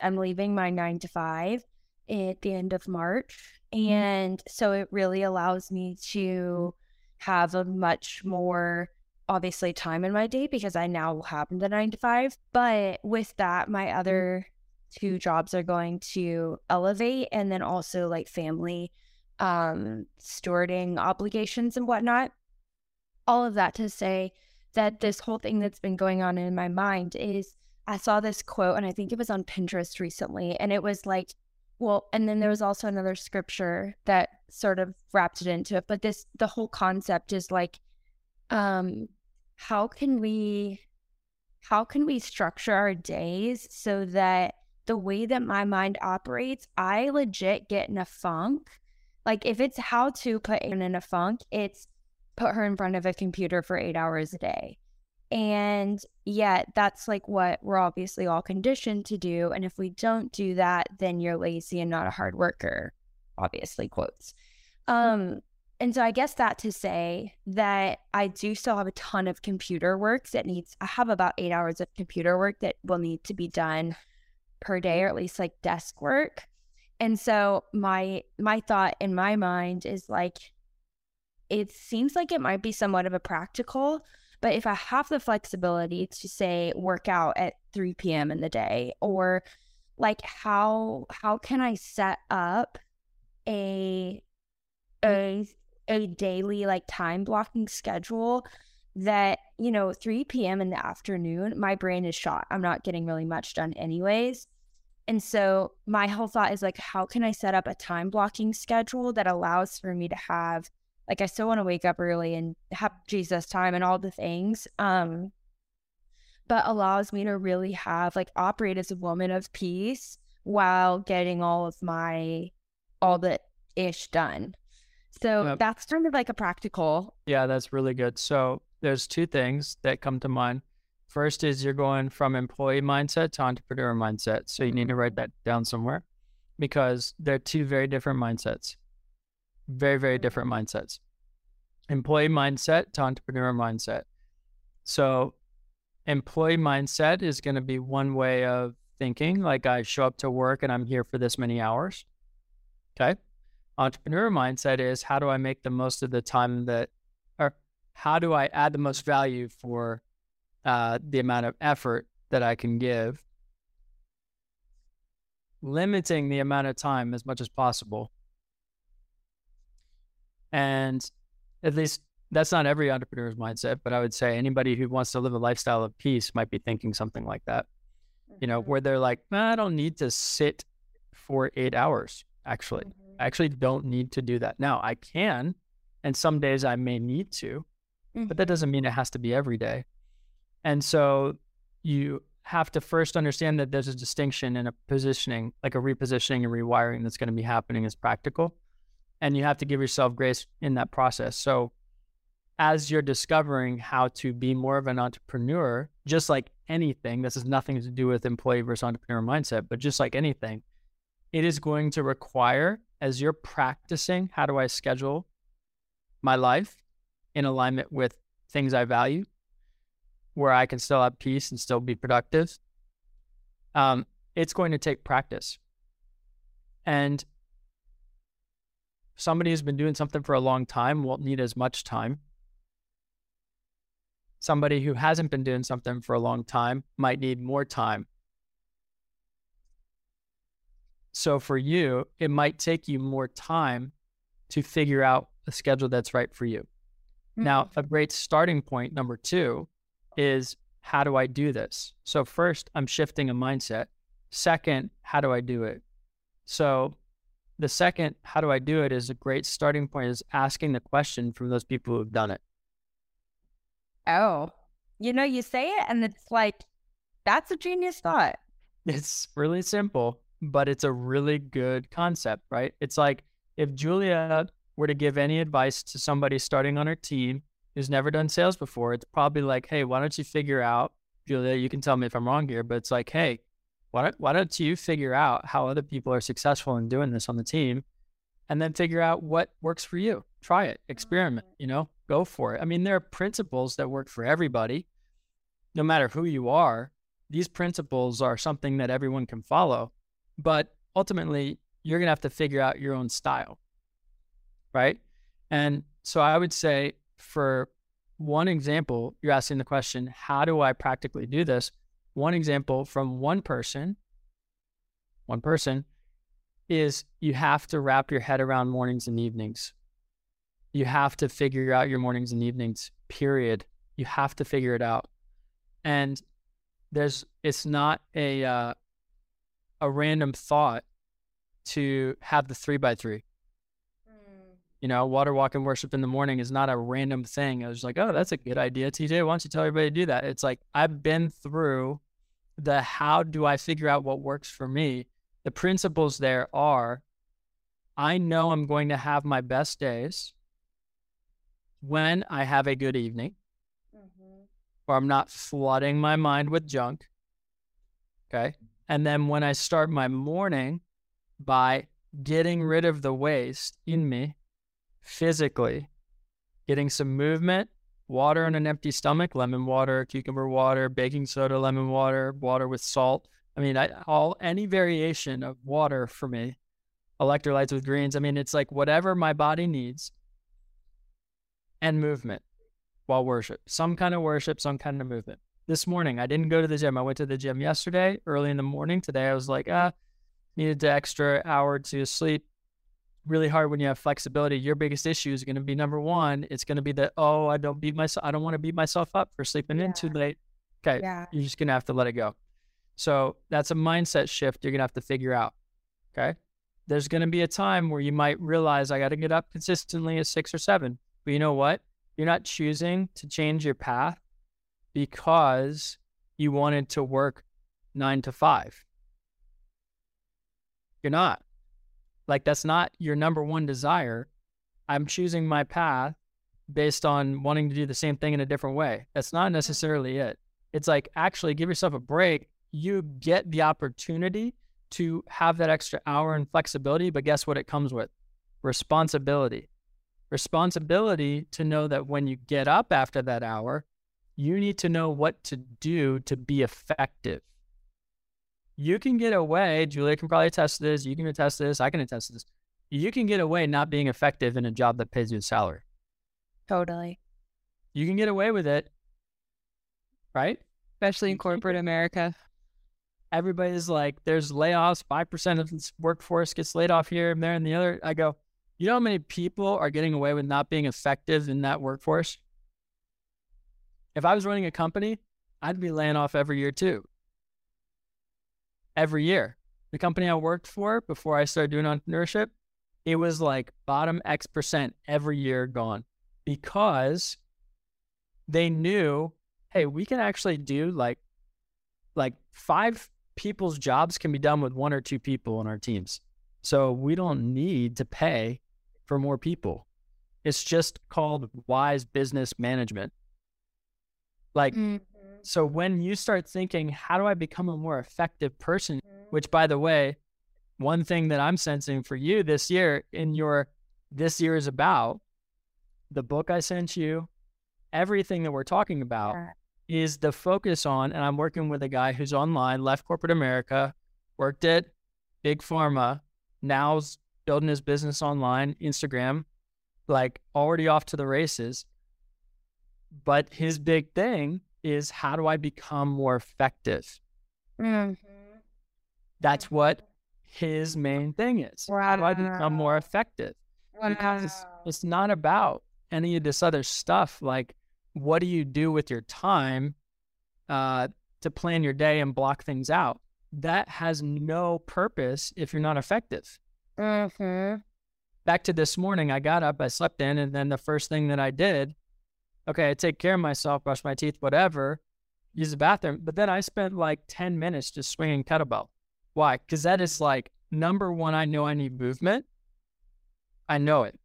I'm leaving my nine to five at the end of March. Mm-hmm. And so it really allows me to have a much more obviously time in my day because I now have the nine to five. But with that, my other two jobs are going to elevate and then also like family um stewarding obligations and whatnot. All of that to say that this whole thing that's been going on in my mind is I saw this quote and I think it was on Pinterest recently and it was like well and then there was also another scripture that sort of wrapped it into it but this the whole concept is like um how can we how can we structure our days so that the way that my mind operates I legit get in a funk? Like if it's how to put Aiden in a funk it's put her in front of a computer for 8 hours a day and yet, that's like what we're obviously all conditioned to do. And if we don't do that, then you're lazy and not a hard worker, obviously, quotes. Um, and so I guess that to say that I do still have a ton of computer work that needs, I have about eight hours of computer work that will need to be done per day, or at least like desk work. And so my my thought in my mind is like, it seems like it might be somewhat of a practical but if I have the flexibility to say work out at 3 p.m. in the day, or like how how can I set up a mm. a a daily like time blocking schedule that you know 3 p.m. in the afternoon my brain is shot. I'm not getting really much done anyways. And so my whole thought is like how can I set up a time blocking schedule that allows for me to have like I still want to wake up early and have Jesus time and all the things. Um, but allows me to really have like operate as a woman of peace while getting all of my all the ish done. So Yep. that's kind of like a practical. Yeah, that's really good. So there's two things that come to mind. First is you're going from employee mindset to entrepreneur mindset. So you need to write that down somewhere because they're two very different mindsets. Very, very different mindsets. Employee mindset to entrepreneur mindset. So employee mindset is going to be one way of thinking, like I show up to work and I'm here for this many hours. Okay. Entrepreneur mindset is how do I make the most of the time that, or how do I add the most value for uh, the amount of effort that I can give, limiting the amount of time as much as possible. And at least that's not every entrepreneur's mindset, but I would say anybody who wants to live a lifestyle of peace might be thinking something like that. You know, mm-hmm. where they're like, "Nah, I don't need to sit for eight hours. Actually, I mm-hmm. actually don't need to do that. Now I can, and some days I may need to, but that mm-hmm. doesn't mean it has to be every day. And so you have to first understand that there's a distinction and a positioning, like a repositioning and rewiring that's going to be happening is practical. And you have to give yourself grace in that process. So as you're discovering how to be more of an entrepreneur, just like anything, this has nothing to do with employee versus entrepreneur mindset, but just like anything, it is going to require, as you're practicing, how do I schedule my life in alignment with things I value, where I can still have peace and still be productive. Um, it's going to take practice. And somebody who's been doing something for a long time won't need as much time. Somebody who hasn't been doing something for a long time might need more time. So for you, it might take you more time to figure out a schedule that's right for you. Now, hmm. a great starting point, number two, is how do I do this? So, first, I'm shifting a mindset. Second, how do I do it? So, the second, how do I do it, is a great starting point, is asking the question from those people who've done it. Oh, you know, you say it and it's like, that's a genius thought. It's really simple, but it's a really good concept, right? It's like if Julia were to give any advice to somebody starting on her team who's never done sales before, it's probably like, hey, why don't you figure out, Julia, you can tell me if I'm wrong here, but it's like, hey, why don't, why don't you figure out how other people are successful in doing this on the team and then figure out what works for you? Try it, experiment, mm. you know, go for it. I mean, there are principles that work for everybody, no matter who you are. these principles are something that everyone can follow, but ultimately you're going to have to figure out your own style. Right. And so I would say for one example, you're asking the question, how do I practically do this? One example from one person, one person is you have to wrap your head around mornings and evenings. You have to figure out your mornings and evenings, period. You have to figure it out. And there's it's not a uh, a random thought to have the three by three. Mm. You know, water walk and worship in the morning is not a random thing. I was like, oh, that's a good idea, TJ. Why don't you tell everybody to do that? It's like I've been through the how do I figure out what works for me. The principles there are I know I'm going to have my best days when I have a good evening mm-hmm. or I'm not flooding my mind with junk. Okay. And then when I start my morning by getting rid of the waste in me physically, getting some movement, water on an empty stomach, lemon water, cucumber water, baking soda, lemon water, water with salt. I mean, I, all any variation of water for me, electrolytes with greens. I mean, it's like whatever my body needs and movement while worship, some kind of worship, some kind of movement. This morning, I didn't go to the gym. I went to the gym yesterday early in the morning. Today, I was like, ah, needed the extra hour to sleep. Really hard when you have flexibility. Your biggest issue is going to be number one. It's going to be that oh, I don't beat myself. I don't want to beat myself up for sleeping yeah. in too late. Okay, yeah. you're just going to have to let it go. So that's a mindset shift you're going to have to figure out. Okay, there's going to be a time where you might realize I got to get up consistently at six or seven. But you know what? You're not choosing to change your path because you wanted to work nine to five. You're not. Like, that's not your number one desire. I'm choosing my path based on wanting to do the same thing in a different way. That's not mm-hmm. necessarily it. It's like, actually, give yourself a break. You get the opportunity to have that extra hour and flexibility, but guess what it comes with? Responsibility responsibility to know that when you get up after that hour, you need to know what to do to be effective. You can get away, Julia can probably attest to this, you can attest to this, I can attest to this. You can get away not being effective in a job that pays you a salary. Totally. You can get away with it, right? Especially in corporate America. Everybody's like, there's layoffs, 5% of the workforce gets laid off here and there and the other. I go, you know how many people are getting away with not being effective in that workforce? If I was running a company, I'd be laying off every year too. Every year. The company I worked for before I started doing entrepreneurship, it was like bottom X percent every year gone because they knew, hey, we can actually do like like five people's jobs can be done with one or two people on our teams. So we don't need to pay for more people. It's just called wise business management. Like, mm-hmm. So when you start thinking, how do I become a more effective person? Mm-hmm. Which, by the way, one thing that I'm sensing for you this year in your this year is about the book I sent you, everything that we're talking about is the focus on. And I'm working with a guy who's online, left corporate America, worked at big pharma, now's building his business online, Instagram, like already off to the races. But his big thing is how do I become more effective? Mm-hmm. That's what his main thing is. Wow. How do I become more effective? Wow. Because it's not about any of this other stuff. Like, what do you do with your time uh, to plan your day and block things out? That has no purpose if you're not effective. Mm-hmm. Back to this morning, I got up, I slept in, and then the first thing that I did, okay, I take care of myself, brush my teeth, whatever, use the bathroom. But then I spent like 10 minutes just swinging kettlebell. Why? Because that is like number one, I know I need movement. I know it.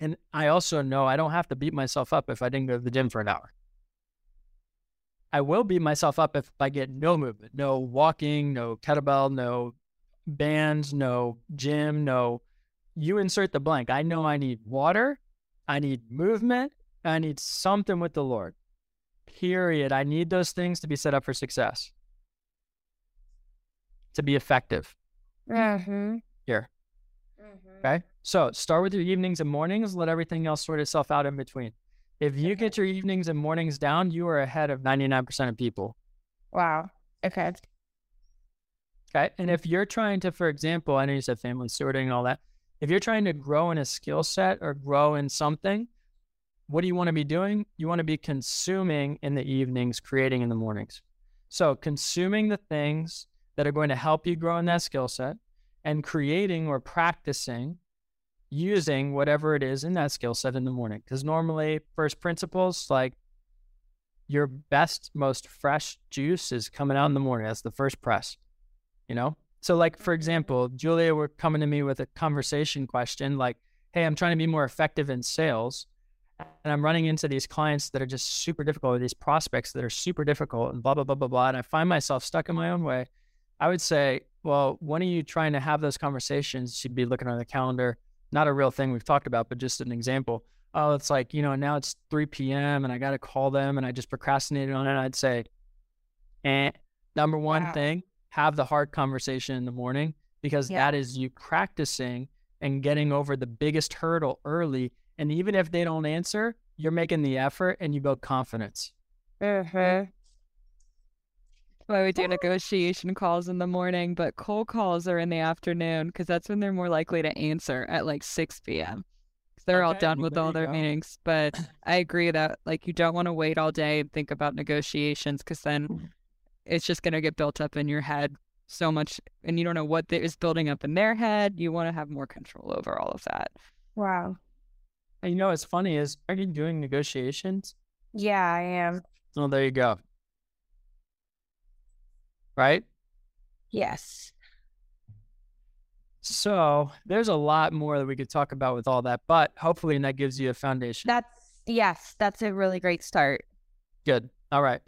And I also know I don't have to beat myself up if I didn't go to the gym for an hour. I will beat myself up if I get no movement, no walking, no kettlebell, no bands, no gym, no. You insert the blank. I know I need water, I need movement, I need something with the Lord. Period. I need those things to be set up for success. to be effective. Mm-hmm. Here. Mm-hmm. Okay. So start with your evenings and mornings, let everything else sort itself out in between. If you get your evenings and mornings down, you are ahead of 99% of people. Wow. Okay. Okay. And if you're trying to, for example, I know you said family stewarding and all that. If you're trying to grow in a skill set or grow in something, what do you want to be doing? You want to be consuming in the evenings, creating in the mornings. So, consuming the things that are going to help you grow in that skill set and creating or practicing using whatever it is in that skill set in the morning. Because normally, first principles, like your best, most fresh juice is coming out in the morning. That's the first press, you know? So, like, for mm-hmm. example, Julia were coming to me with a conversation question like, Hey, I'm trying to be more effective in sales. And I'm running into these clients that are just super difficult, or these prospects that are super difficult, and blah, blah, blah, blah, blah. And I find myself stuck in my own way. I would say, Well, when are you trying to have those conversations? You'd be looking on the calendar, not a real thing we've talked about, but just an example. Oh, it's like, you know, now it's 3 p.m. and I got to call them and I just procrastinated on it. I'd say, and number one Wow. thing, have the hard conversation in the morning because Yeah. that is you practicing and getting over the biggest hurdle early. And even if they don't answer, you're making the effort and you build confidence. Uh-huh. Why we do negotiation calls in the morning, but cold calls are in the afternoon because that's when they're more likely to answer at like 6 p.m. They're all done with all their go. meetings. But I agree that like you don't want to wait all day and think about negotiations because then it's just going to get built up in your head so much and you don't know what is building up in their head. You want to have more control over all of that. Wow. And you know what's funny is, are you doing negotiations? Yeah, I am. Oh, there you go. Right? Yes. So there's a lot more that we could talk about with all that, but hopefully that gives you a foundation. That's yes, that's a really great start. Good. All right.